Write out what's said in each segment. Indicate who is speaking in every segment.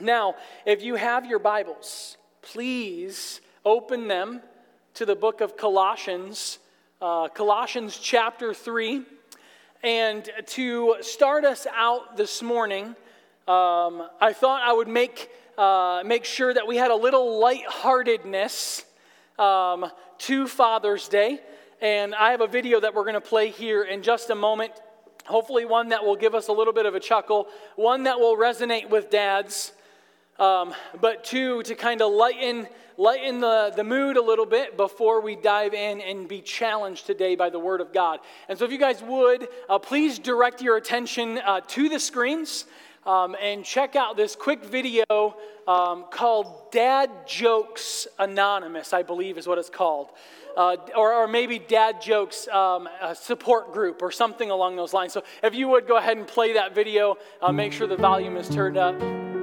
Speaker 1: Now, if you have your Bibles, please open them to the book of Colossians, uh, Colossians chapter 3. And to start us out this morning, um, I thought I would make, uh, make sure that we had a little lightheartedness um, to Father's Day. And I have a video that we're going to play here in just a moment. Hopefully, one that will give us a little bit of a chuckle, one that will resonate with dads. Um, but two, to kind of lighten, lighten the, the mood a little bit before we dive in and be challenged today by the Word of God. And so, if you guys would, uh, please direct your attention uh, to the screens um, and check out this quick video um, called Dad Jokes Anonymous, I believe is what it's called. Uh, or, or, maybe Dad Jokes um, support group or something along those lines. So, if you would go ahead and play that video, uh, make sure the volume is turned up.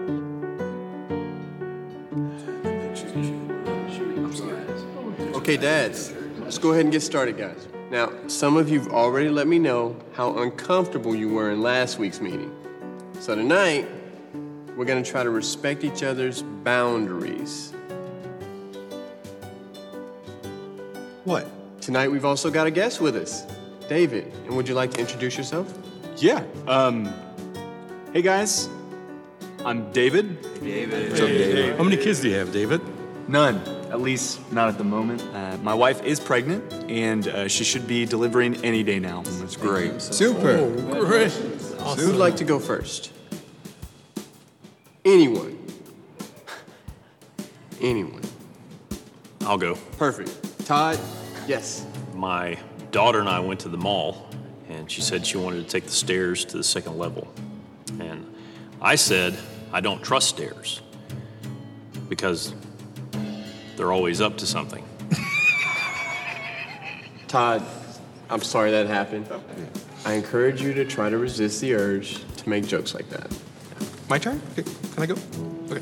Speaker 2: Okay, dads, let's go ahead and get started, guys. Now, some of you've already let me know how uncomfortable you were in last week's meeting. So tonight, we're gonna try to respect each other's boundaries.
Speaker 3: What?
Speaker 2: Tonight, we've also got a guest with us, David. And would you like to introduce yourself?
Speaker 3: Yeah. Um. Hey guys, I'm David.
Speaker 4: David.
Speaker 3: How many kids do you have, David?
Speaker 4: None, at least not at the moment.
Speaker 3: Uh, my wife is pregnant, and uh, she should be delivering any day now. That's great.
Speaker 2: Super.
Speaker 3: great.
Speaker 2: So who'd like to go first? Anyone? Anyone?
Speaker 5: I'll go.
Speaker 2: Perfect. Todd? Yes.
Speaker 5: My daughter and I went to the mall, and she said she wanted to take the stairs to the second level. And I said, I don't trust stairs because they're always up to something.
Speaker 2: Todd, I'm sorry that happened. I encourage you to try to resist the urge to make jokes like that.
Speaker 6: My turn? Okay, can I go? Okay.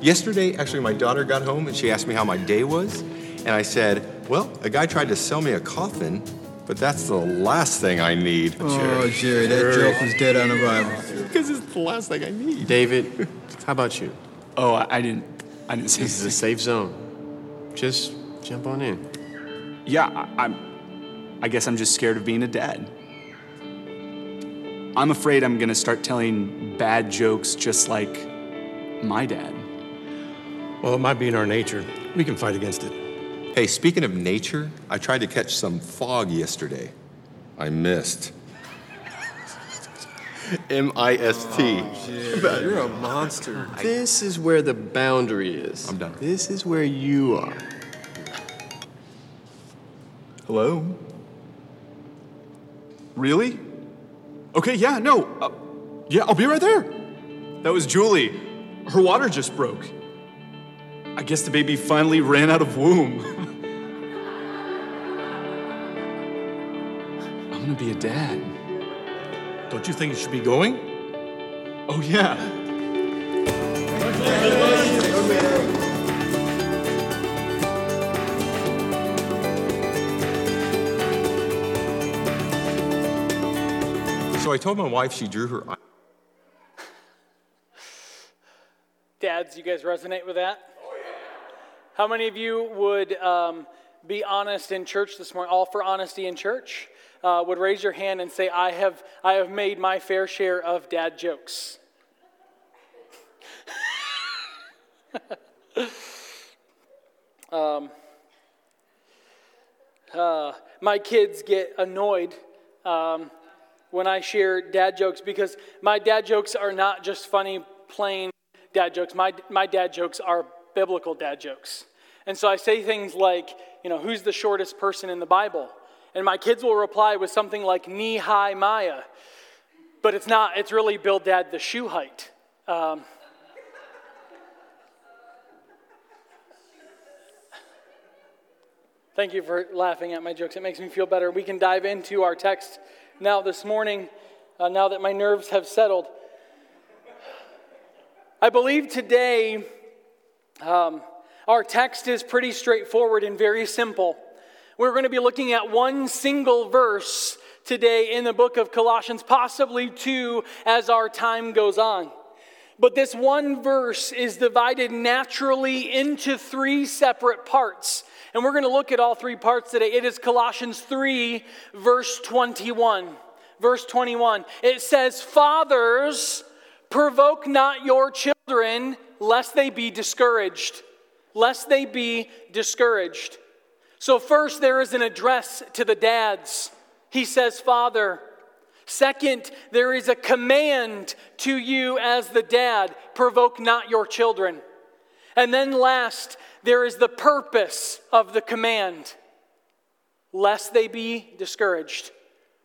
Speaker 6: Yesterday, actually, my daughter got home and she asked me how my day was. And I said, Well, a guy tried to sell me a coffin, but that's the last thing I need.
Speaker 7: Oh, Jerry, that joke was dead on arrival.
Speaker 6: Because it's the last thing I need.
Speaker 2: David, how about you?
Speaker 3: Oh, I, I didn't. I didn't say.
Speaker 2: This is a safe zone. Just jump on in.
Speaker 3: Yeah, I, I'm. I guess I'm just scared of being a dad. I'm afraid I'm gonna start telling bad jokes just like my dad.
Speaker 8: Well, it might be in our nature. We can fight against it.
Speaker 6: Hey, speaking of nature, I tried to catch some fog yesterday. I missed. M I S T.
Speaker 2: You're a monster. This is where the boundary is.
Speaker 6: I'm done.
Speaker 2: This is where you are.
Speaker 3: Hello? Really? Okay, yeah, no. Uh, yeah, I'll be right there. That was Julie. Her water just broke. I guess the baby finally ran out of womb. I'm gonna be a dad.
Speaker 8: Don't you think you should be going?
Speaker 3: Oh, yeah.
Speaker 6: So I told my wife she drew her.
Speaker 1: Dads, you guys resonate with that? How many of you would um, be honest in church this morning, all for honesty in church? Uh, would raise your hand and say, I have, I have made my fair share of dad jokes. um, uh, my kids get annoyed um, when I share dad jokes because my dad jokes are not just funny, plain dad jokes. My, my dad jokes are biblical dad jokes. And so I say things like, you know, who's the shortest person in the Bible? And my kids will reply with something like knee high Maya. But it's not, it's really Bildad the shoe height. Um, thank you for laughing at my jokes. It makes me feel better. We can dive into our text now this morning, uh, now that my nerves have settled. I believe today um, our text is pretty straightforward and very simple. We're going to be looking at one single verse today in the book of Colossians, possibly two as our time goes on. But this one verse is divided naturally into three separate parts. And we're going to look at all three parts today. It is Colossians 3, verse 21. Verse 21. It says, Fathers, provoke not your children, lest they be discouraged. Lest they be discouraged. So, first, there is an address to the dads. He says, Father. Second, there is a command to you as the dad provoke not your children. And then last, there is the purpose of the command lest they be discouraged.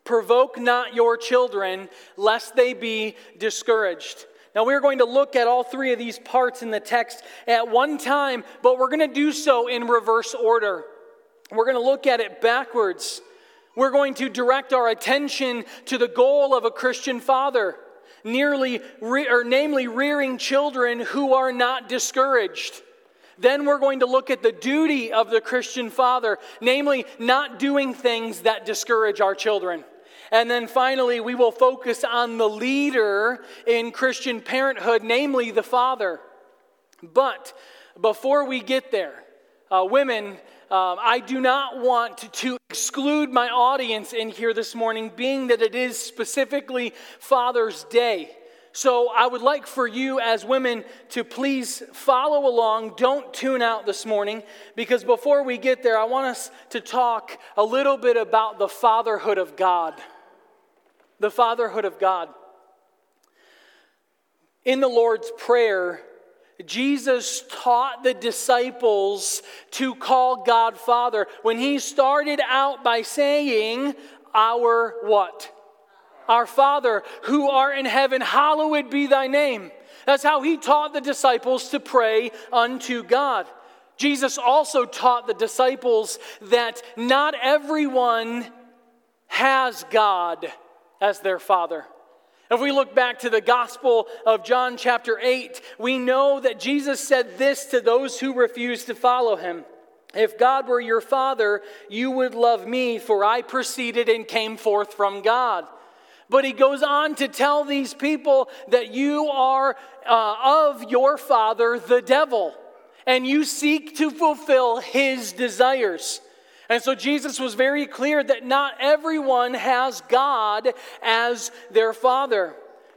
Speaker 1: Provoke not your children, lest they be discouraged. Now, we're going to look at all three of these parts in the text at one time, but we're going to do so in reverse order. We're going to look at it backwards. We're going to direct our attention to the goal of a Christian father, nearly, or namely rearing children who are not discouraged. Then we're going to look at the duty of the Christian father, namely not doing things that discourage our children. And then finally, we will focus on the leader in Christian parenthood, namely the father. But before we get there, uh, women, um, I do not want to, to exclude my audience in here this morning, being that it is specifically Father's Day. So I would like for you as women to please follow along. Don't tune out this morning because before we get there, I want us to talk a little bit about the fatherhood of God. The fatherhood of God. In the Lord's Prayer, Jesus taught the disciples to call God Father when he started out by saying, Our what? Our Father who art in heaven, hallowed be thy name. That's how he taught the disciples to pray unto God. Jesus also taught the disciples that not everyone has God as their Father. If we look back to the Gospel of John, chapter 8, we know that Jesus said this to those who refused to follow him If God were your Father, you would love me, for I proceeded and came forth from God. But he goes on to tell these people that you are uh, of your father, the devil, and you seek to fulfill his desires. And so Jesus was very clear that not everyone has God as their father.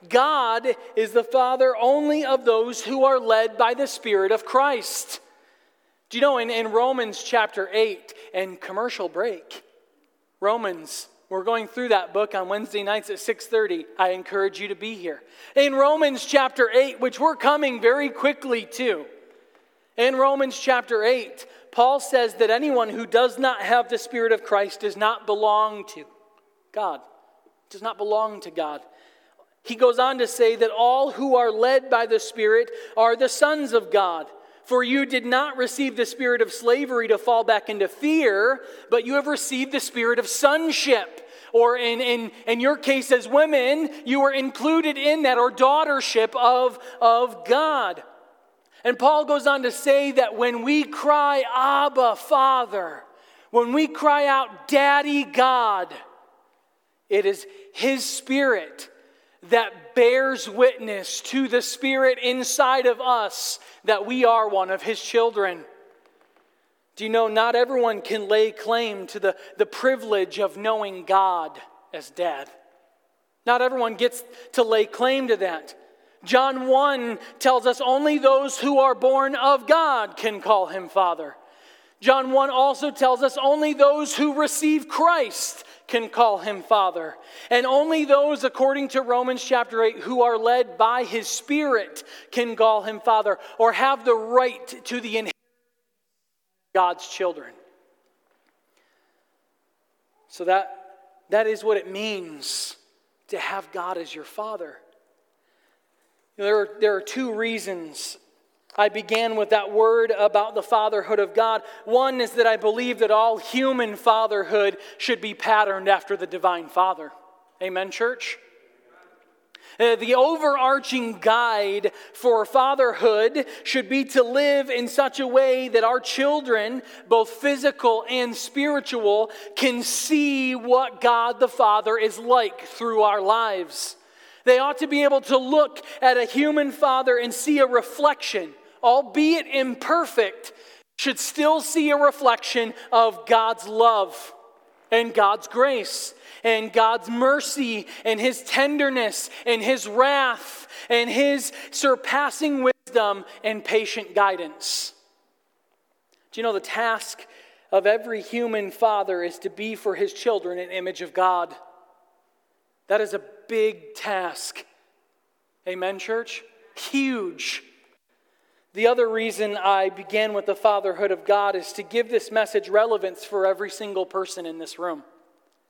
Speaker 1: God is the father only of those who are led by the Spirit of Christ. Do you know in, in Romans chapter 8 and commercial break, Romans we're going through that book on Wednesday nights at 6:30. I encourage you to be here. In Romans chapter 8, which we're coming very quickly to. In Romans chapter 8, Paul says that anyone who does not have the Spirit of Christ does not belong to God, does not belong to God. He goes on to say that all who are led by the Spirit are the sons of God. For you did not receive the spirit of slavery to fall back into fear, but you have received the spirit of sonship. Or in, in, in your case as women, you were included in that, or daughtership of, of God. And Paul goes on to say that when we cry, Abba, Father, when we cry out, Daddy God, it is His Spirit that bears witness to the Spirit inside of us that we are one of His children. Do you know not everyone can lay claim to the, the privilege of knowing God as dad? Not everyone gets to lay claim to that. John 1 tells us only those who are born of God can call him Father. John 1 also tells us only those who receive Christ can call him Father. And only those, according to Romans chapter 8, who are led by his Spirit can call him Father or have the right to the inheritance of God's children. So that, that is what it means to have God as your Father. There are, there are two reasons I began with that word about the fatherhood of God. One is that I believe that all human fatherhood should be patterned after the divine Father. Amen, church? Uh, the overarching guide for fatherhood should be to live in such a way that our children, both physical and spiritual, can see what God the Father is like through our lives. They ought to be able to look at a human father and see a reflection, albeit imperfect, should still see a reflection of God's love and God's grace and God's mercy and His tenderness and His wrath and His surpassing wisdom and patient guidance. Do you know the task of every human father is to be for his children an image of God? That is a big task. Amen, church? Huge. The other reason I began with the fatherhood of God is to give this message relevance for every single person in this room.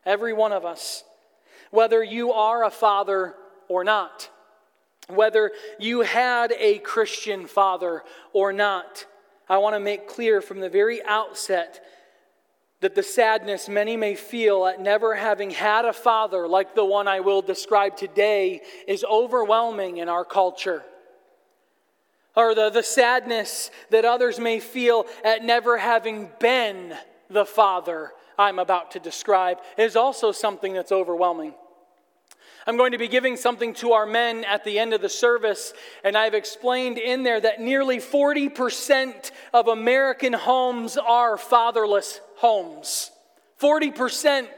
Speaker 1: Every one of us. Whether you are a father or not. Whether you had a Christian father or not. I want to make clear from the very outset that the sadness many may feel at never having had a father like the one I will describe today is overwhelming in our culture. Or the, the sadness that others may feel at never having been the father I'm about to describe is also something that's overwhelming. I'm going to be giving something to our men at the end of the service, and I've explained in there that nearly 40% of American homes are fatherless homes. 40%.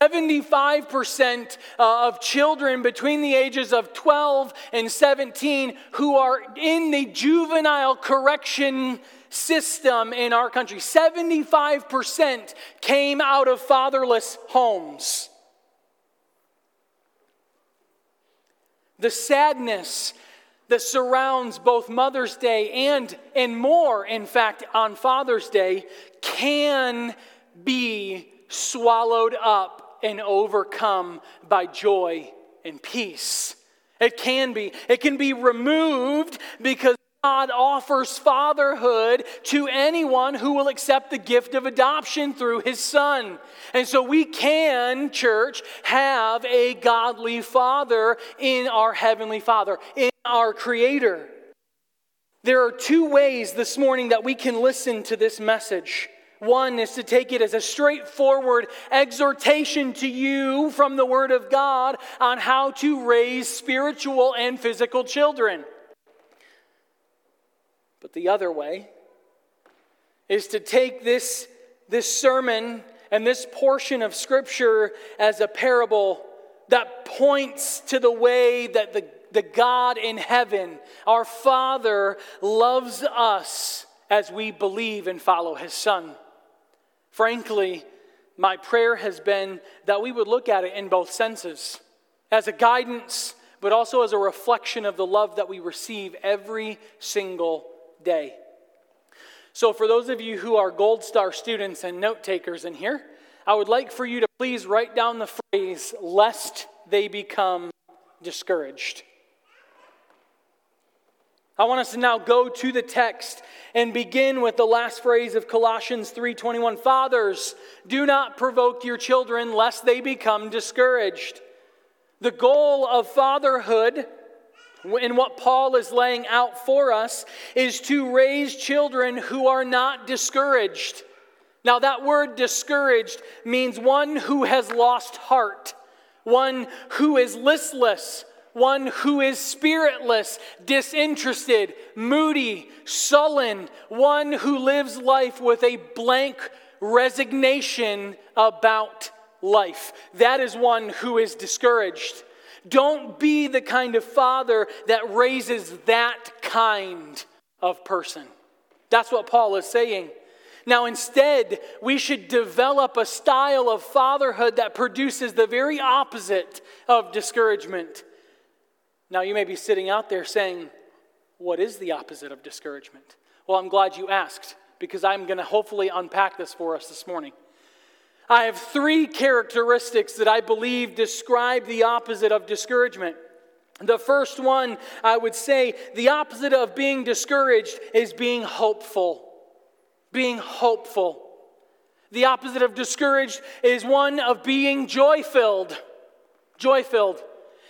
Speaker 1: 75% uh, of children between the ages of 12 and 17 who are in the juvenile correction system in our country, 75% came out of fatherless homes. The sadness that surrounds both Mother's Day and, and more, in fact, on Father's Day, can be swallowed up and overcome by joy and peace. It can be. It can be removed because God offers fatherhood to anyone who will accept the gift of adoption through his son. And so we can, church, have a godly father in our heavenly father, in our creator. There are two ways this morning that we can listen to this message. One is to take it as a straightforward exhortation to you from the Word of God on how to raise spiritual and physical children. But the other way is to take this, this sermon and this portion of Scripture as a parable that points to the way that the, the God in heaven, our Father, loves us as we believe and follow His Son. Frankly, my prayer has been that we would look at it in both senses as a guidance, but also as a reflection of the love that we receive every single day. So, for those of you who are Gold Star students and note takers in here, I would like for you to please write down the phrase, lest they become discouraged. I want us to now go to the text and begin with the last phrase of Colossians 3:21 Fathers do not provoke your children lest they become discouraged. The goal of fatherhood and what Paul is laying out for us is to raise children who are not discouraged. Now, that word discouraged means one who has lost heart, one who is listless, one who is spiritless, disinterested, moody, sullen, one who lives life with a blank resignation about life. That is one who is discouraged. Don't be the kind of father that raises that kind of person. That's what Paul is saying. Now, instead, we should develop a style of fatherhood that produces the very opposite of discouragement. Now, you may be sitting out there saying, What is the opposite of discouragement? Well, I'm glad you asked because I'm going to hopefully unpack this for us this morning. I have three characteristics that I believe describe the opposite of discouragement. The first one, I would say, the opposite of being discouraged is being hopeful. Being hopeful. The opposite of discouraged is one of being joy filled. Joy filled.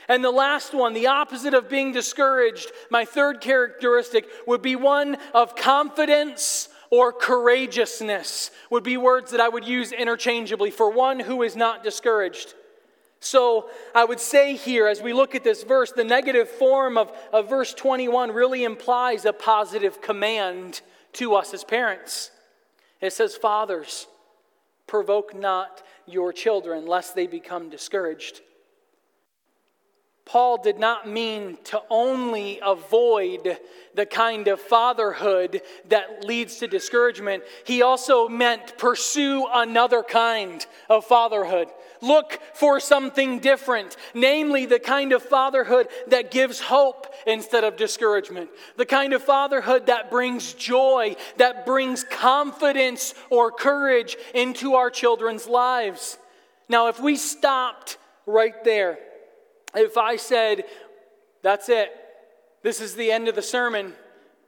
Speaker 1: And the last one, the opposite of being discouraged, my third characteristic would be one of confidence or courageousness would be words that I would use interchangeably for one who is not discouraged. So I would say here, as we look at this verse, the negative form of, of verse 21 really implies a positive command to us as parents. It says, Fathers, provoke not your children, lest they become discouraged. Paul did not mean to only avoid the kind of fatherhood that leads to discouragement. He also meant pursue another kind of fatherhood. Look for something different, namely the kind of fatherhood that gives hope instead of discouragement, the kind of fatherhood that brings joy, that brings confidence or courage into our children's lives. Now, if we stopped right there, if I said, that's it, this is the end of the sermon,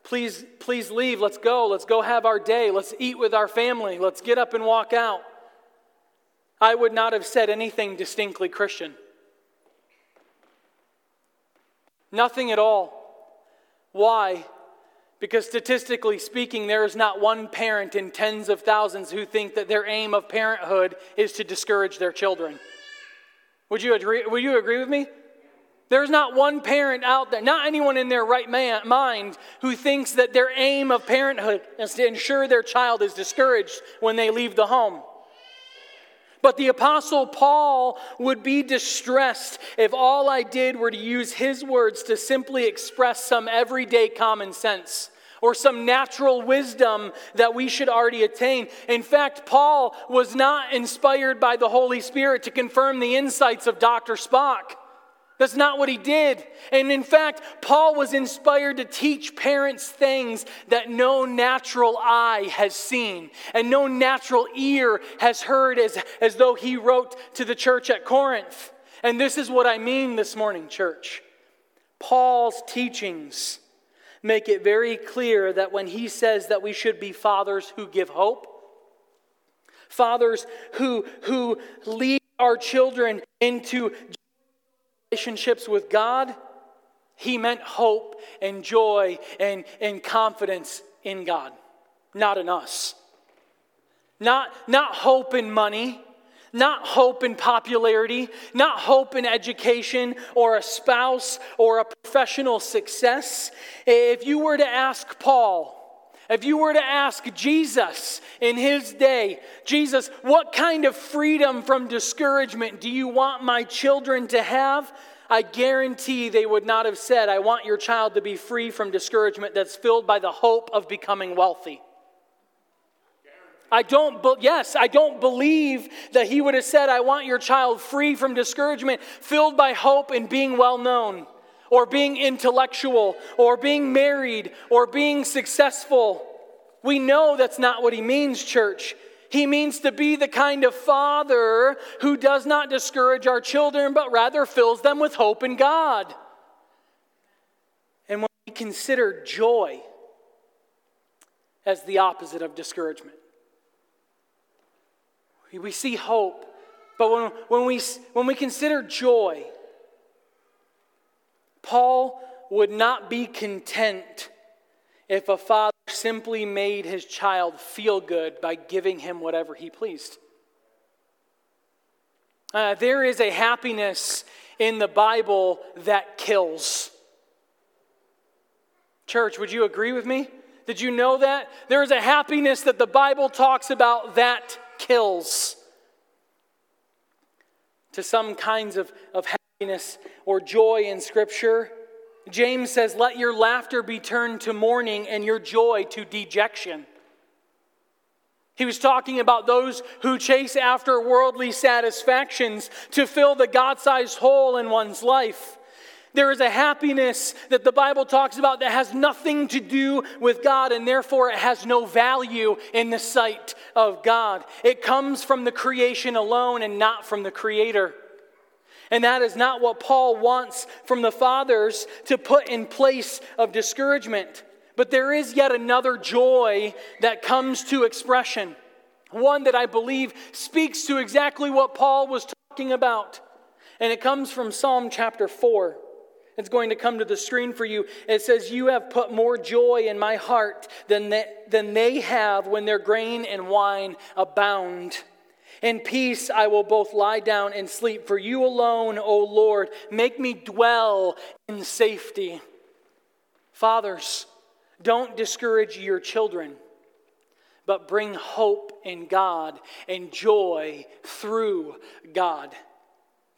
Speaker 1: please, please leave, let's go, let's go have our day, let's eat with our family, let's get up and walk out, I would not have said anything distinctly Christian. Nothing at all. Why? Because statistically speaking, there is not one parent in tens of thousands who think that their aim of parenthood is to discourage their children. Would you agree, would you agree with me? There's not one parent out there, not anyone in their right man, mind, who thinks that their aim of parenthood is to ensure their child is discouraged when they leave the home. But the Apostle Paul would be distressed if all I did were to use his words to simply express some everyday common sense or some natural wisdom that we should already attain. In fact, Paul was not inspired by the Holy Spirit to confirm the insights of Dr. Spock. That's not what he did. And in fact, Paul was inspired to teach parents things that no natural eye has seen and no natural ear has heard, as, as though he wrote to the church at Corinth. And this is what I mean this morning, church. Paul's teachings make it very clear that when he says that we should be fathers who give hope, fathers who, who lead our children into relationships with God, he meant hope and joy and, and confidence in God, not in us. Not, not hope in money, not hope in popularity, not hope in education or a spouse or a professional success. If you were to ask Paul, if you were to ask Jesus in his day, Jesus, what kind of freedom from discouragement do you want my children to have? I guarantee they would not have said, I want your child to be free from discouragement that's filled by the hope of becoming wealthy. I don't, yes, I don't believe that he would have said, I want your child free from discouragement, filled by hope and being well known, or being intellectual, or being married, or being successful. We know that's not what he means, church. He means to be the kind of father who does not discourage our children, but rather fills them with hope in God. And when we consider joy as the opposite of discouragement, we see hope. But when, when, we, when we consider joy, Paul would not be content if a father simply made his child feel good by giving him whatever he pleased. Uh, there is a happiness in the Bible that kills. Church, would you agree with me? Did you know that? There is a happiness that the Bible talks about that kills. To some kinds of, of happiness or joy in Scripture, James says, Let your laughter be turned to mourning and your joy to dejection. He was talking about those who chase after worldly satisfactions to fill the God sized hole in one's life. There is a happiness that the Bible talks about that has nothing to do with God, and therefore it has no value in the sight of God. It comes from the creation alone and not from the Creator. And that is not what Paul wants from the fathers to put in place of discouragement. But there is yet another joy that comes to expression, one that I believe speaks to exactly what Paul was talking about. And it comes from Psalm chapter 4. It's going to come to the screen for you. It says, You have put more joy in my heart than they, than they have when their grain and wine abound. In peace I will both lie down and sleep, for you alone, O Lord, make me dwell in safety. Fathers, don't discourage your children, but bring hope in God and joy through God.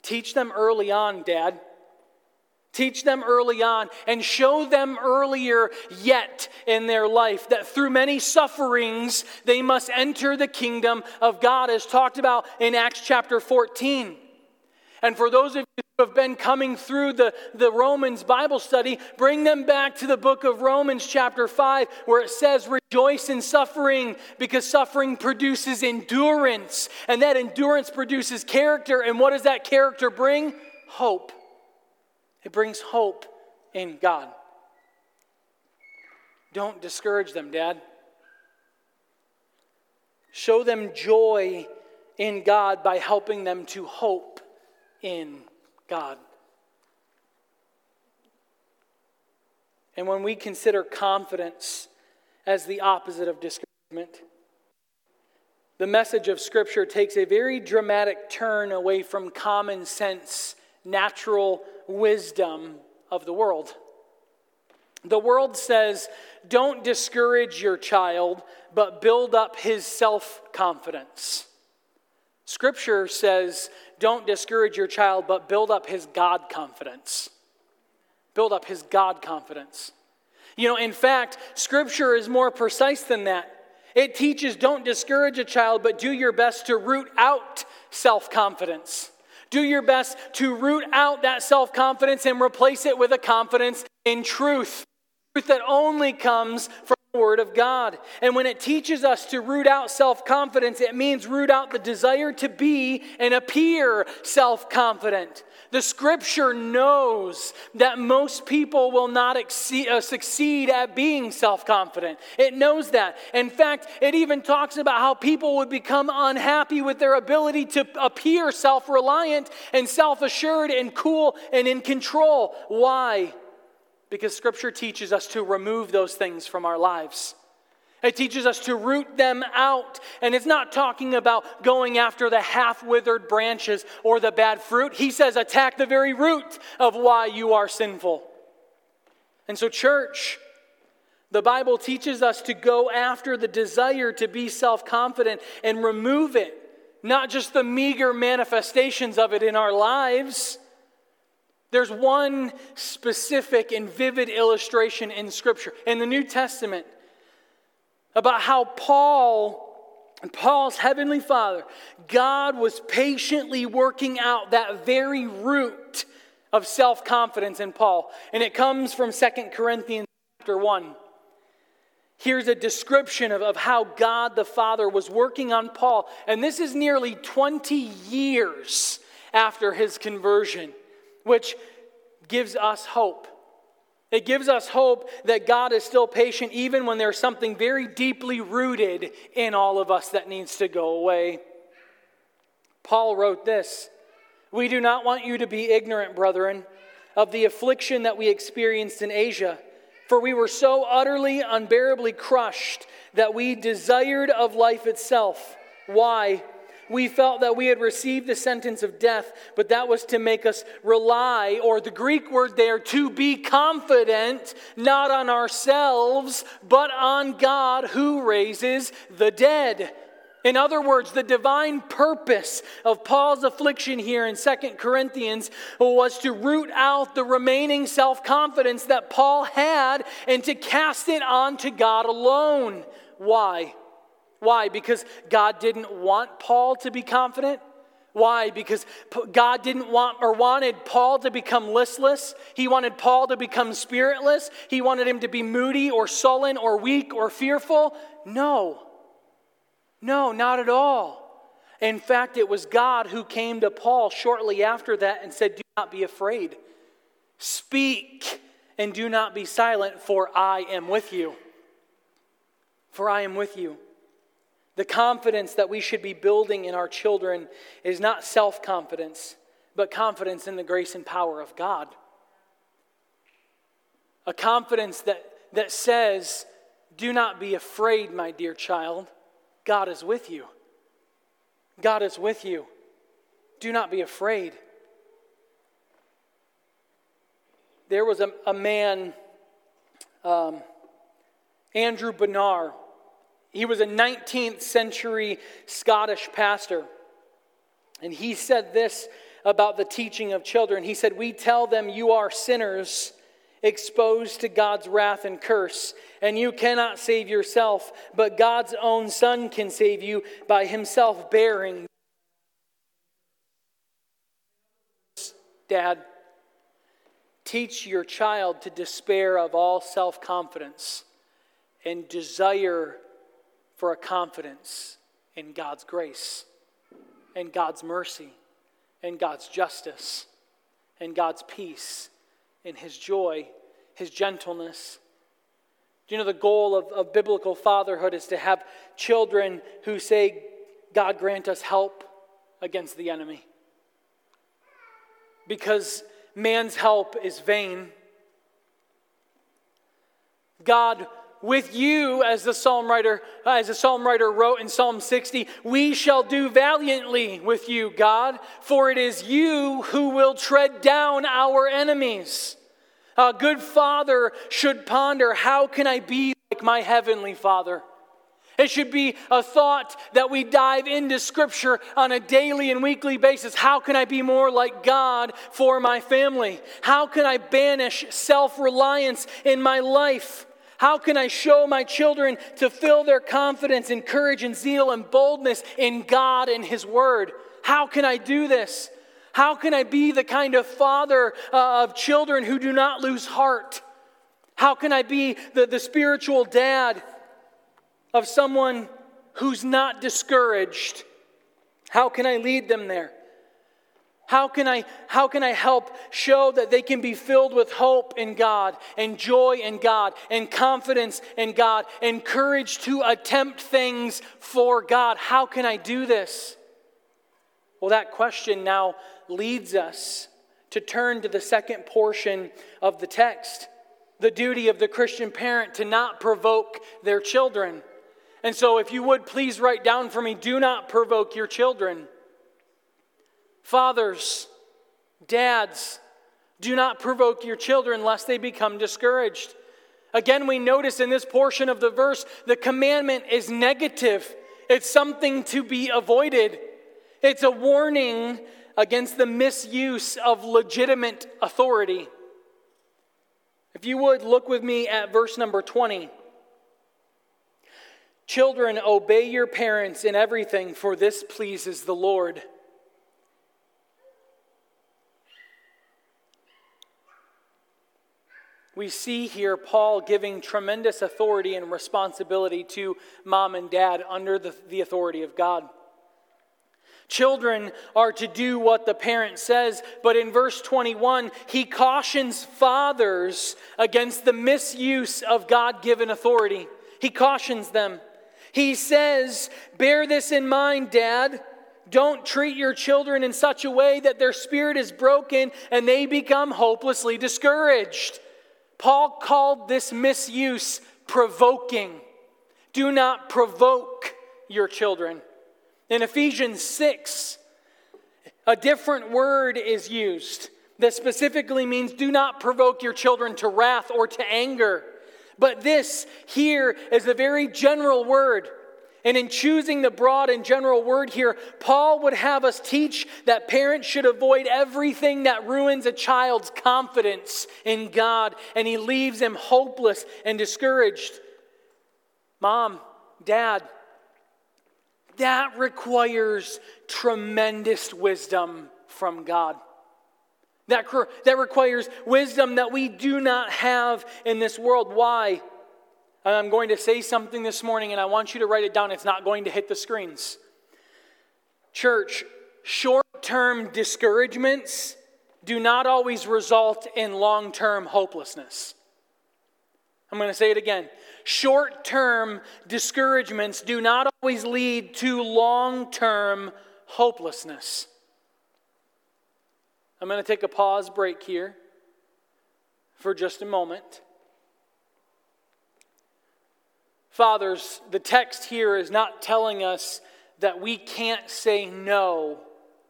Speaker 1: Teach them early on, Dad. Teach them early on and show them earlier yet in their life that through many sufferings they must enter the kingdom of God, as talked about in Acts chapter 14. And for those of you who have been coming through the, the Romans Bible study, bring them back to the book of Romans, chapter 5, where it says, Rejoice in suffering, because suffering produces endurance. And that endurance produces character. And what does that character bring? Hope. It brings hope in God. Don't discourage them, Dad. Show them joy in God by helping them to hope in God. And when we consider confidence as the opposite of discouragement, the message of Scripture takes a very dramatic turn away from common sense, natural wisdom of the world. The world says, don't discourage your child, but build up his self confidence. Scripture says, don't discourage your child, but build up his God confidence. Build up his God confidence. You know, in fact, Scripture is more precise than that. It teaches don't discourage a child, but do your best to root out self confidence. Do your best to root out that self confidence and replace it with a confidence in truth. Truth that only comes from the Word of God. And when it teaches us to root out self confidence, it means root out the desire to be and appear self confident. The scripture knows that most people will not exceed, uh, succeed at being self confident. It knows that. In fact, it even talks about how people would become unhappy with their ability to appear self reliant and self assured and cool and in control. Why? Because scripture teaches us to remove those things from our lives. It teaches us to root them out. And it's not talking about going after the half withered branches or the bad fruit. He says, attack the very root of why you are sinful. And so, church, the Bible teaches us to go after the desire to be self confident and remove it, not just the meager manifestations of it in our lives. There's one specific and vivid illustration in Scripture. In the New Testament, about how Paul and Paul's heavenly father, God was patiently working out that very root of self confidence in Paul. And it comes from Second Corinthians chapter 1. Here's a description of, of how God the Father was working on Paul. And this is nearly 20 years after his conversion, which gives us hope. It gives us hope that God is still patient even when there's something very deeply rooted in all of us that needs to go away. Paul wrote this We do not want you to be ignorant, brethren, of the affliction that we experienced in Asia, for we were so utterly, unbearably crushed that we desired of life itself. Why? We felt that we had received the sentence of death, but that was to make us rely, or the Greek word there, to be confident, not on ourselves, but on God who raises the dead. In other words, the divine purpose of Paul's affliction here in Second Corinthians was to root out the remaining self confidence that Paul had and to cast it onto God alone. Why? Why? Because God didn't want Paul to be confident? Why? Because God didn't want or wanted Paul to become listless. He wanted Paul to become spiritless. He wanted him to be moody or sullen or weak or fearful. No. No, not at all. In fact, it was God who came to Paul shortly after that and said, Do not be afraid. Speak and do not be silent, for I am with you. For I am with you. The confidence that we should be building in our children is not self confidence, but confidence in the grace and power of God. A confidence that, that says, Do not be afraid, my dear child. God is with you. God is with you. Do not be afraid. There was a, a man, um, Andrew Bonar. He was a 19th century Scottish pastor. And he said this about the teaching of children. He said, We tell them you are sinners exposed to God's wrath and curse, and you cannot save yourself, but God's own Son can save you by himself bearing. Dad, teach your child to despair of all self confidence and desire for a confidence in God's grace and God's mercy and God's justice and God's peace and His joy, His gentleness. Do you know the goal of, of biblical fatherhood is to have children who say, God grant us help against the enemy? Because man's help is vain. God with you, as the psalm writer, uh, as the psalm writer wrote in Psalm 60, we shall do valiantly with you, God, for it is you who will tread down our enemies. A good father should ponder, how can I be like my heavenly father? It should be a thought that we dive into Scripture on a daily and weekly basis. How can I be more like God for my family? How can I banish self reliance in my life? How can I show my children to fill their confidence and courage and zeal and boldness in God and His Word? How can I do this? How can I be the kind of father uh, of children who do not lose heart? How can I be the, the spiritual dad of someone who's not discouraged? How can I lead them there? How can, I, how can I help show that they can be filled with hope in God and joy in God and confidence in God and courage to attempt things for God? How can I do this? Well, that question now leads us to turn to the second portion of the text the duty of the Christian parent to not provoke their children. And so, if you would please write down for me do not provoke your children. Fathers, dads, do not provoke your children lest they become discouraged. Again, we notice in this portion of the verse, the commandment is negative. It's something to be avoided. It's a warning against the misuse of legitimate authority. If you would, look with me at verse number 20. Children, obey your parents in everything, for this pleases the Lord. We see here Paul giving tremendous authority and responsibility to mom and dad under the, the authority of God. Children are to do what the parent says, but in verse 21, he cautions fathers against the misuse of God given authority. He cautions them. He says, Bear this in mind, Dad. Don't treat your children in such a way that their spirit is broken and they become hopelessly discouraged. Paul called this misuse provoking. Do not provoke your children. In Ephesians 6, a different word is used that specifically means do not provoke your children to wrath or to anger. But this here is a very general word and in choosing the broad and general word here, Paul would have us teach that parents should avoid everything that ruins a child's confidence in God and he leaves them hopeless and discouraged. Mom, dad, that requires tremendous wisdom from God. That, that requires wisdom that we do not have in this world. Why? I'm going to say something this morning and I want you to write it down. It's not going to hit the screens. Church, short term discouragements do not always result in long term hopelessness. I'm going to say it again. Short term discouragements do not always lead to long term hopelessness. I'm going to take a pause break here for just a moment. Fathers, the text here is not telling us that we can't say no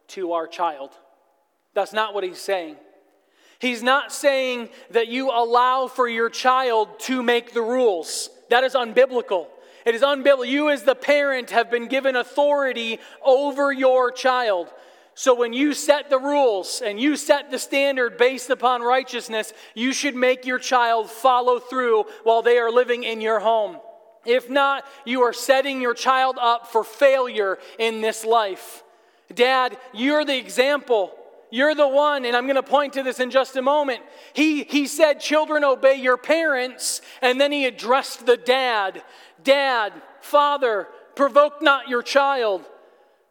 Speaker 1: to our child. That's not what he's saying. He's not saying that you allow for your child to make the rules. That is unbiblical. It is unbiblical. You, as the parent, have been given authority over your child. So when you set the rules and you set the standard based upon righteousness, you should make your child follow through while they are living in your home. If not, you are setting your child up for failure in this life. Dad, you're the example. You're the one, and I'm going to point to this in just a moment. He, he said, Children, obey your parents, and then he addressed the dad Dad, Father, provoke not your child.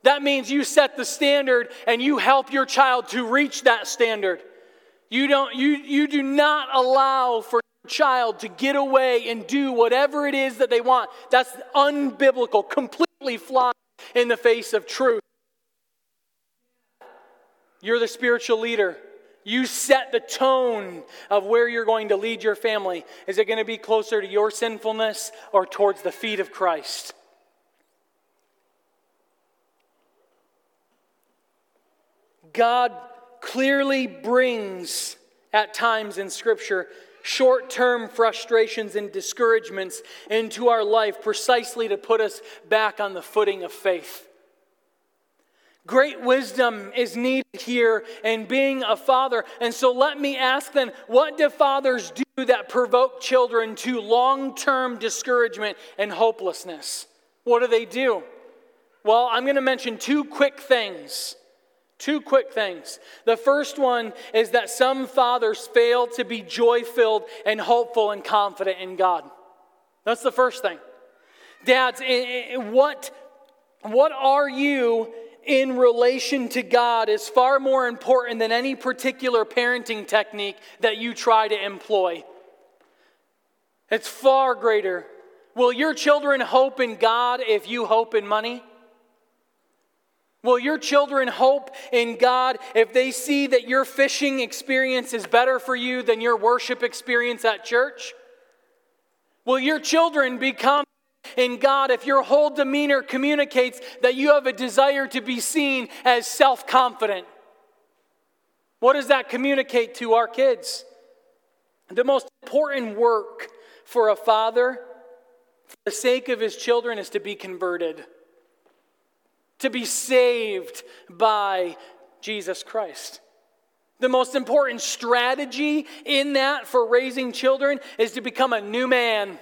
Speaker 1: That means you set the standard and you help your child to reach that standard. You, don't, you, you do not allow for child to get away and do whatever it is that they want. That's unbiblical, completely flying in the face of truth. You're the spiritual leader. You set the tone of where you're going to lead your family. Is it going to be closer to your sinfulness or towards the feet of Christ? God clearly brings, at times in Scripture, short term frustrations and discouragements into our life precisely to put us back on the footing of faith. Great wisdom is needed here in being a father. And so let me ask then what do fathers do that provoke children to long term discouragement and hopelessness? What do they do? Well, I'm going to mention two quick things. Two quick things. The first one is that some fathers fail to be joy filled and hopeful and confident in God. That's the first thing. Dads, what, what are you in relation to God is far more important than any particular parenting technique that you try to employ. It's far greater. Will your children hope in God if you hope in money? Will your children hope in God if they see that your fishing experience is better for you than your worship experience at church? Will your children become in God if your whole demeanor communicates that you have a desire to be seen as self confident? What does that communicate to our kids? The most important work for a father, for the sake of his children, is to be converted, to be saved by Jesus Christ. The most important strategy in that for raising children is to become a new man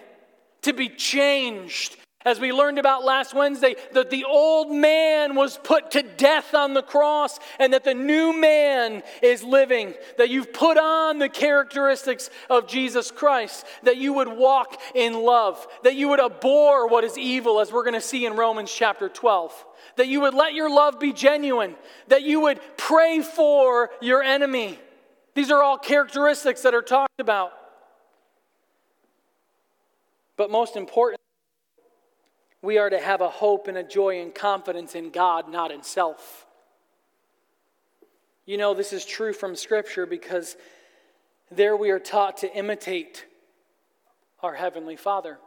Speaker 1: to be changed. As we learned about last Wednesday, that the old man was put to death on the cross and that the new man is living. That you've put on the characteristics of Jesus Christ. That you would walk in love. That you would abhor what is evil, as we're going to see in Romans chapter 12. That you would let your love be genuine. That you would pray for your enemy. These are all characteristics that are talked about. But most important, we are to have a hope and a joy and confidence in God, not in self. You know, this is true from Scripture because there we are taught to imitate our Heavenly Father.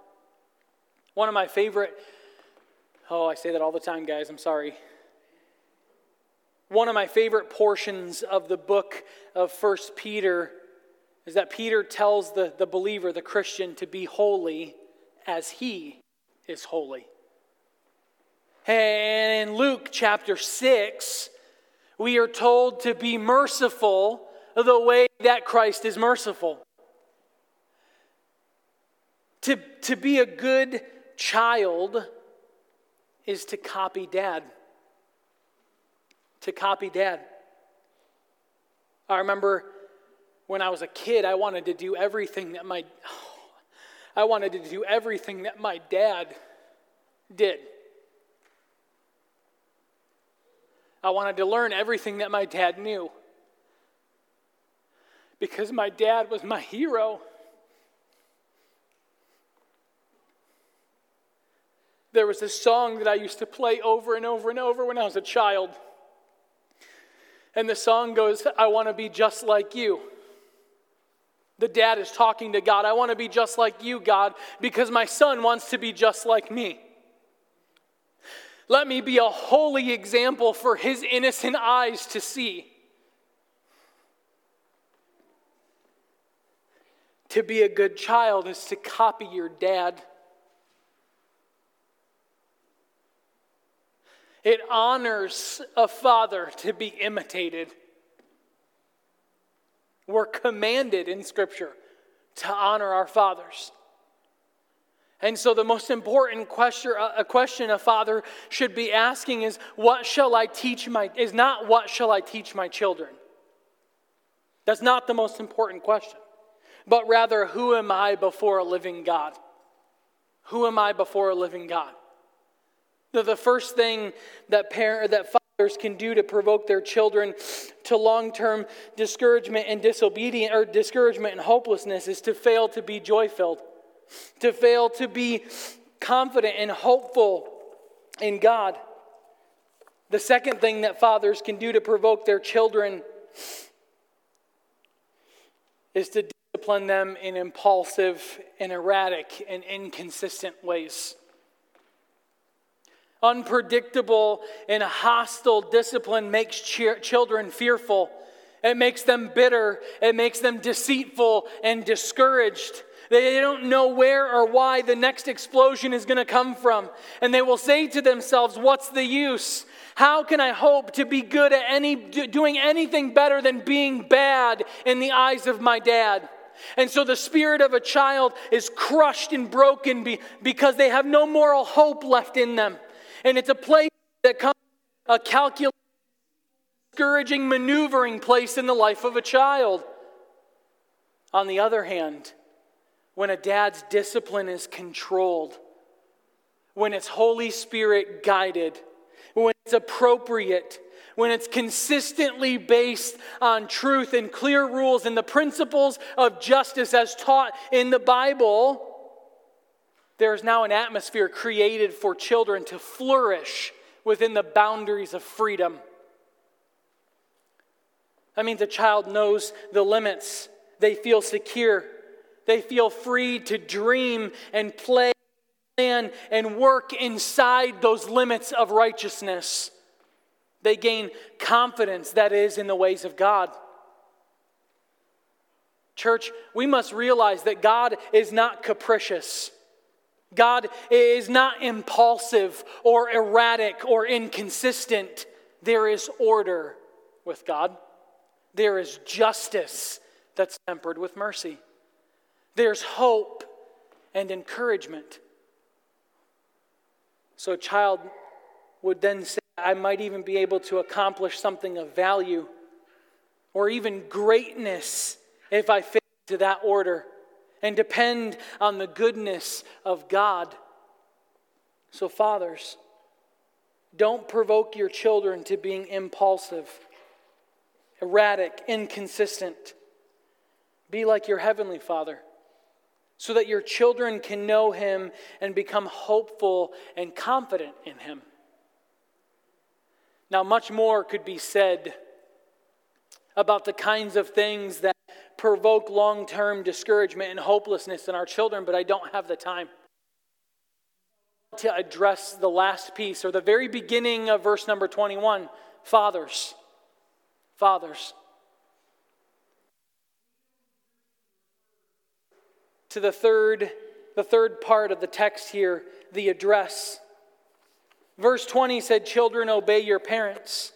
Speaker 1: One of my favorite, oh, I say that all the time, guys, I'm sorry. One of my favorite portions of the book of First Peter is that Peter tells the, the believer, the Christian, to be holy as he is holy. And in Luke chapter 6, we are told to be merciful the way that Christ is merciful. To, to be a good child is to copy dad. To copy dad. I remember when I was a kid, I wanted to do everything that my oh, I wanted to do everything that my dad did. I wanted to learn everything that my dad knew. Because my dad was my hero. There was this song that I used to play over and over and over when I was a child. And the song goes, I want to be just like you. The dad is talking to God. I want to be just like you, God, because my son wants to be just like me. Let me be a holy example for his innocent eyes to see. To be a good child is to copy your dad. It honors a father to be imitated. We're commanded in Scripture to honor our fathers. And so, the most important question, a question a father should be asking is, "What shall I teach my?" Is not what shall I teach my children. That's not the most important question, but rather, who am I before a living God? Who am I before a living God? The, the first thing that parent that fathers can do to provoke their children to long-term discouragement and disobedience or discouragement and hopelessness is to fail to be joy-filled, to fail to be confident and hopeful in God. The second thing that fathers can do to provoke their children is to discipline them in impulsive and erratic and inconsistent ways. Unpredictable and hostile discipline makes ch- children fearful. It makes them bitter. It makes them deceitful and discouraged. They don't know where or why the next explosion is going to come from. And they will say to themselves, What's the use? How can I hope to be good at any, doing anything better than being bad in the eyes of my dad? And so the spirit of a child is crushed and broken because they have no moral hope left in them. And it's a place that comes a calculated, discouraging, maneuvering place in the life of a child. On the other hand, when a dad's discipline is controlled, when it's Holy Spirit guided, when it's appropriate, when it's consistently based on truth and clear rules and the principles of justice as taught in the Bible, there is now an atmosphere created for children to flourish within the boundaries of freedom. That means a child knows the limits. They feel secure. They feel free to dream and play and work inside those limits of righteousness. They gain confidence, that is, in the ways of God. Church, we must realize that God is not capricious. God is not impulsive or erratic or inconsistent. There is order with God, there is justice that's tempered with mercy, there's hope and encouragement. So a child would then say, I might even be able to accomplish something of value or even greatness if I fit into that order and depend on the goodness of God. So, fathers, don't provoke your children to being impulsive, erratic, inconsistent. Be like your heavenly Father so that your children can know Him and become hopeful and confident in Him. Now, much more could be said about the kinds of things that provoke long term discouragement and hopelessness in our children, but I don't have the time to address the last piece or the very beginning of verse number 21 fathers. Fathers. To the third, the third part of the text here, the address. Verse 20 said, Children, obey your parents.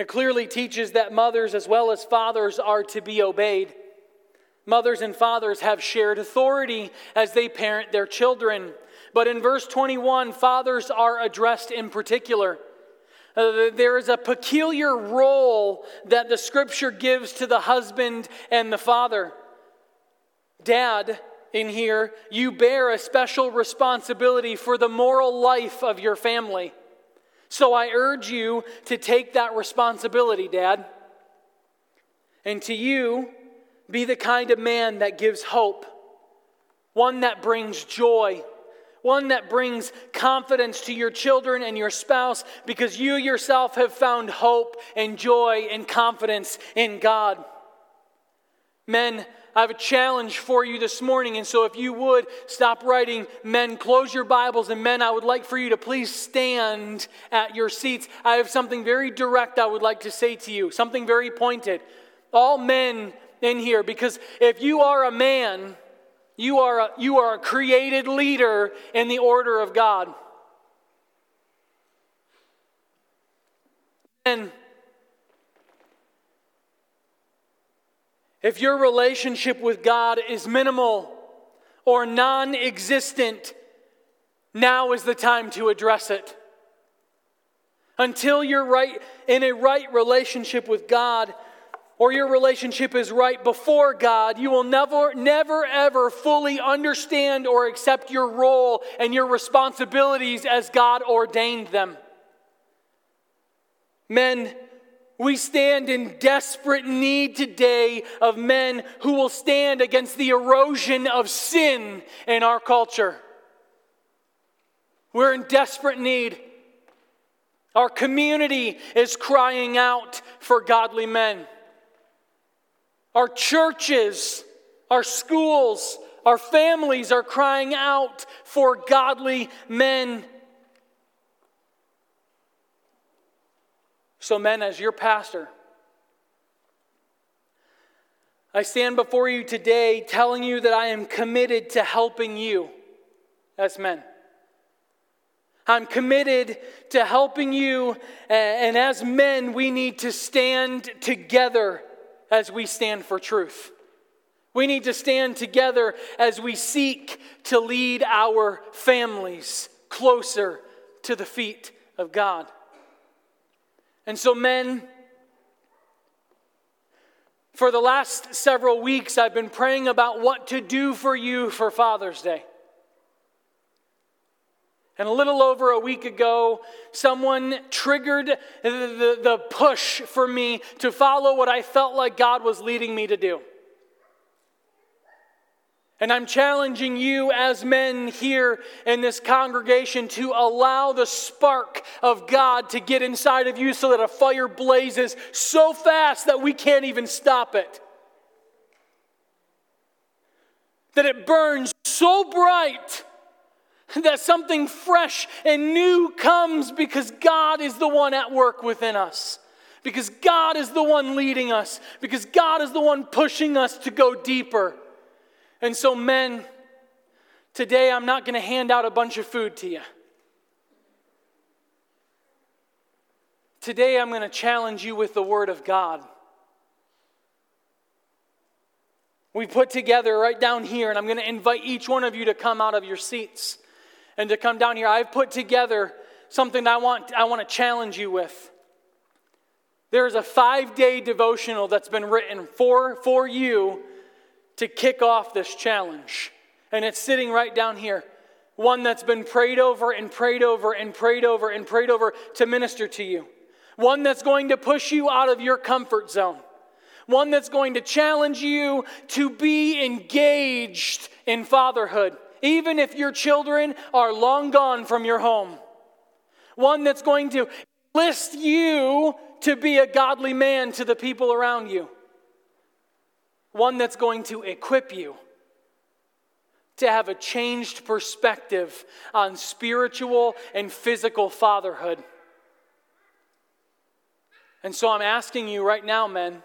Speaker 1: It clearly teaches that mothers as well as fathers are to be obeyed. Mothers and fathers have shared authority as they parent their children. But in verse 21, fathers are addressed in particular. Uh, there is a peculiar role that the scripture gives to the husband and the father. Dad, in here, you bear a special responsibility for the moral life of your family. So I urge you to take that responsibility, Dad. And to you, be the kind of man that gives hope, one that brings joy, one that brings confidence to your children and your spouse because you yourself have found hope and joy and confidence in God. Men, I have a challenge for you this morning. And so, if you would stop writing, men, close your Bibles. And men, I would like for you to please stand at your seats. I have something very direct I would like to say to you, something very pointed. All men in here, because if you are a man, you are a, you are a created leader in the order of God. And if your relationship with God is minimal or non existent, now is the time to address it. Until you're right in a right relationship with God, or your relationship is right before God, you will never, never, ever fully understand or accept your role and your responsibilities as God ordained them. Men, we stand in desperate need today of men who will stand against the erosion of sin in our culture. We're in desperate need. Our community is crying out for godly men. Our churches, our schools, our families are crying out for godly men. So, men, as your pastor, I stand before you today telling you that I am committed to helping you as men. I'm committed to helping you, and as men, we need to stand together as we stand for truth. We need to stand together as we seek to lead our families closer to the feet of God. And so, men, for the last several weeks, I've been praying about what to do for you for Father's Day. And a little over a week ago, someone triggered the, the, the, push for me to follow what I felt like God was leading me to do. And I'm challenging you as men here in this congregation to allow the spark of God to get inside of you so that a fire blazes so fast that we can't even stop it. That it burns so bright that something fresh and new comes because God is the one at work within us. Because God is the one leading us. Because God is the one pushing us to go deeper. And so, men, today I'm not going to hand out a bunch of food to you. Today I'm going to challenge you with the Word of God. We put together right down here, and I'm going to invite each one of you to come out of your seats and to come down here. I've put together something I want, I want to challenge you with. There is a five day devotional that's been written for, for you to kick off this challenge. And it's sitting right down here. One that's been prayed over and prayed over and prayed over and prayed over to minister to you. One that's going to push you out of your comfort zone. One that's going to challenge you to be engaged in fatherhood even if your children are long gone from your home. One that's going to list you to be a godly man to the people around you. One that's going to equip you to have a changed perspective on spiritual and physical fatherhood. And so I'm asking you right now, men,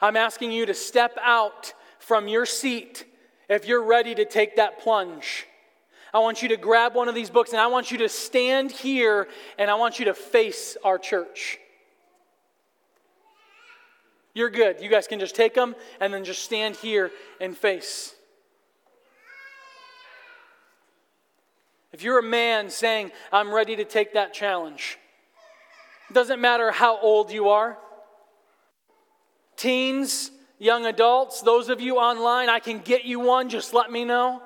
Speaker 1: I'm asking you to step out from your seat if you're ready to take that plunge, I want you to grab one of these books and I want you to stand here and I want you to face our church. You're good. You guys can just take them and then just stand here and face. If you're a man saying, I'm ready to take that challenge, it doesn't matter how old you are. Teens, Young adults, those of you online, I can get you one, just let me know.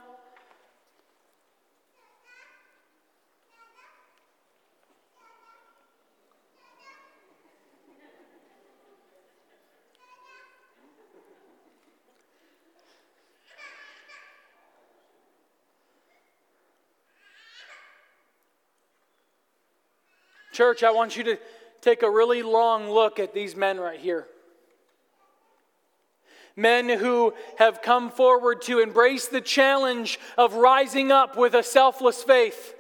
Speaker 1: Church, I want you to take a really long look at these men right here. Men who have come forward to embrace the challenge of rising up with a selfless faith.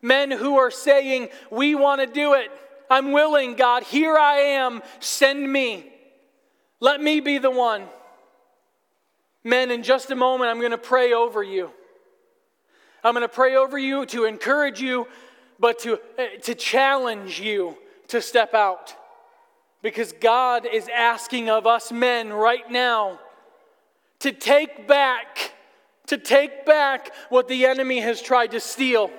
Speaker 1: Men who are saying, We want to do it. I'm willing, God. Here I am. Send me. Let me be the one. Men, in just a moment, I'm going to pray over you. I'm going to pray over you to encourage you, but to, to challenge you to step out. Because God is asking of us men right now to take back, to take back what the enemy has tried to steal.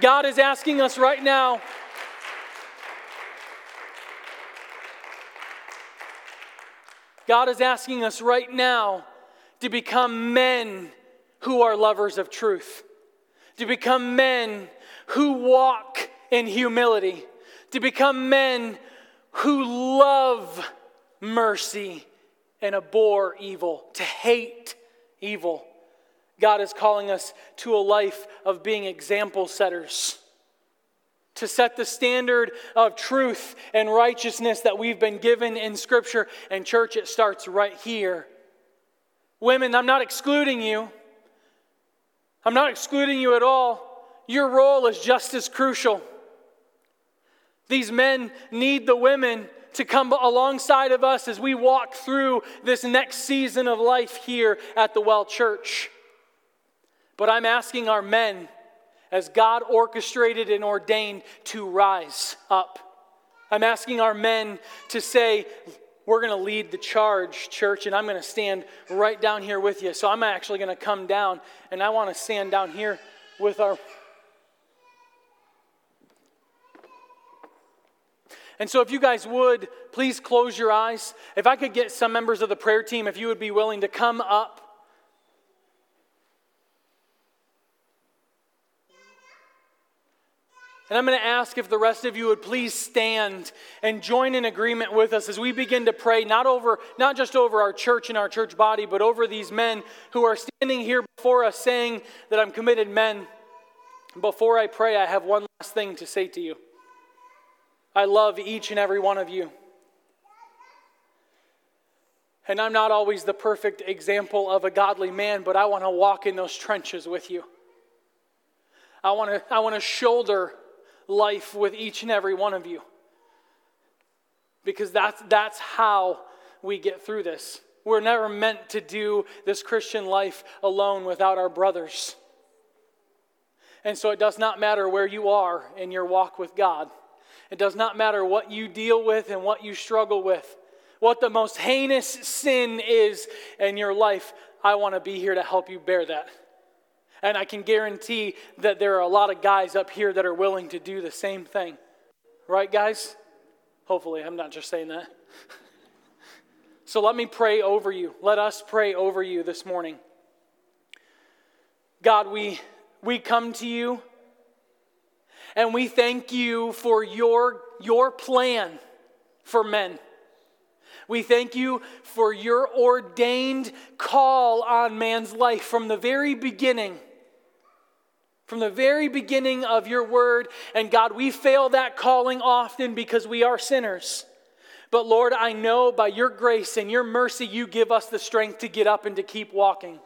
Speaker 1: God is asking us right now God is asking us right now to become men who are lovers of truth, to become men who walk in humility, to become men who love mercy and abhor evil, to hate evil. God is calling us to a life of being example setters, to set the standard of truth and righteousness that we've been given in Scripture. And, church, it starts right here. Women, I'm not excluding you. I'm not excluding you at all. Your role is just as crucial. These men need the women to come alongside of us as we walk through this next season of life here at the Well Church. But I'm asking our men, as God orchestrated and ordained, to rise up. I'm asking our men to say, We're going to lead the charge, church, and I'm going to stand right down here with you. So I'm actually going to come down, and I want to stand down here with our And so, if you guys would, please close your eyes. If I could get some members of the prayer team, if you would be willing to come up. And I'm going to ask if the rest of you would please stand and join in agreement with us as we begin to pray, not, over, not just over our church and our church body, but over these men who are standing here before us saying that I'm committed men. Before I pray, I have one last thing to say to you. I love each and every one of you. And I'm not always the perfect example of a godly man, but I want to walk in those trenches with you. I want to, I want to shoulder life with each and every one of you. Because that's, that's how we get through this. We're never meant to do this Christian life alone without our brothers. And so it does not matter where you are in your walk with God. It does not matter what you deal with and what you struggle with, what the most heinous sin is in your life. I want to be here to help you bear that. And I can guarantee that there are a lot of guys up here that are willing to do the same thing. Right, guys? Hopefully, I'm not just saying that. so let me pray over you. Let us pray over you this morning. God, we, we come to you and we thank you for your, your plan for men. We thank you for your ordained call on man's life from the very beginning. From the very beginning of your word. And God, we fail that calling often because we are sinners. But Lord, I know by your grace and your mercy, you give us the strength to get up and to keep walking.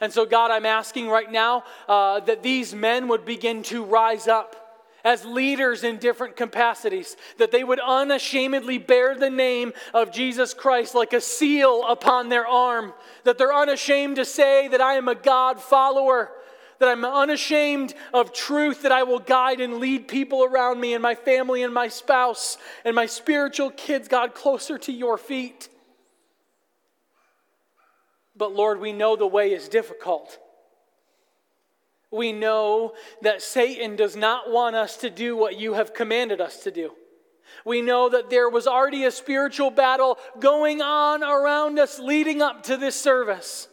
Speaker 1: And so, God, I'm asking right now uh, that these men would begin to rise up as leaders in different capacities, that they would unashamedly bear the name of Jesus Christ like a seal upon their arm, that they're unashamed to say that I am a God follower, that I'm unashamed of truth, that I will guide and lead people around me and my family and my spouse and my spiritual kids, God, closer to your feet. But Lord, we know the way is difficult we know that Satan does not want us to do what you have commanded us to do. We know that there was already a spiritual battle going on around us leading up to this service.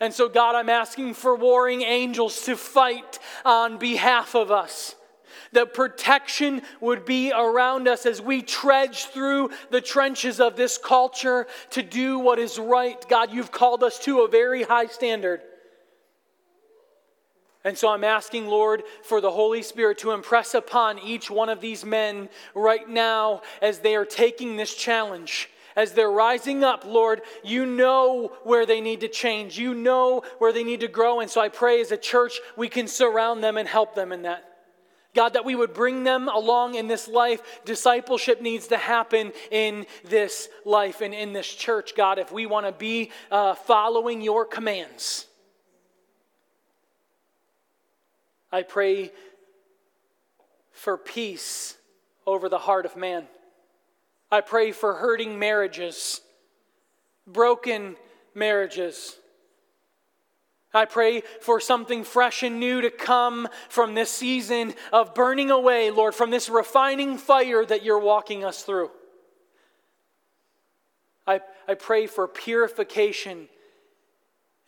Speaker 1: And so, God, I'm asking for warring angels to fight on behalf of us. That protection would be around us as we trudge through the trenches of this culture to do what is right. God, you've called us to a very high standard. And so I'm asking, Lord, for the Holy Spirit to impress upon each one of these men right now as they are taking this challenge, as they're rising up, Lord, you know where they need to change. You know where they need to grow. And so I pray as a church, we can surround them and help them in that. God, that we would bring them along in this life. Discipleship needs to happen in this life and in this church, God, if we want to be uh, following your commands. I pray for peace over the heart of man. I pray for hurting marriages, broken marriages. I pray for something fresh and new to come from this season of burning away, Lord, from this refining fire that you're walking us through. I, I pray for purification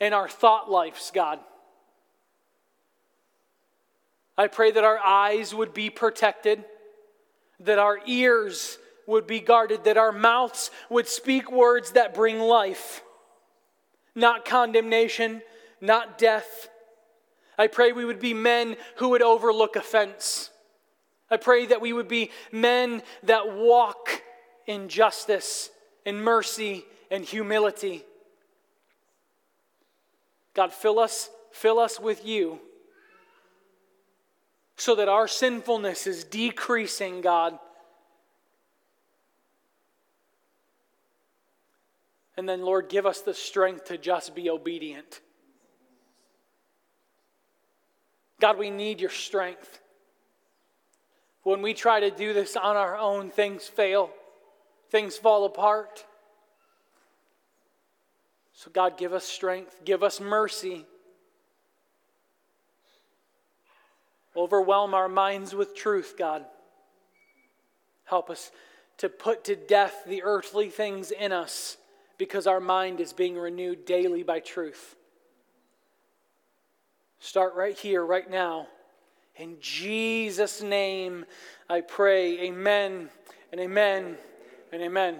Speaker 1: in our thought lives, God. I pray that our eyes would be protected, that our ears would be guarded, that our mouths would speak words that bring life, not condemnation, not death. I pray we would be men who would overlook offense. I pray that we would be men that walk in justice, in mercy, and humility. God, fill us, fill us with you so that our sinfulness is decreasing, God. And then, Lord, give us the strength to just be obedient. God, we need your strength. When we try to do this on our own, things fail, things fall apart. So, God, give us strength, give us mercy. Overwhelm our minds with truth, God. Help us to put to death the earthly things in us because our mind is being renewed daily by truth. Start right here, right now. In Jesus' name, I pray. Amen and amen and amen.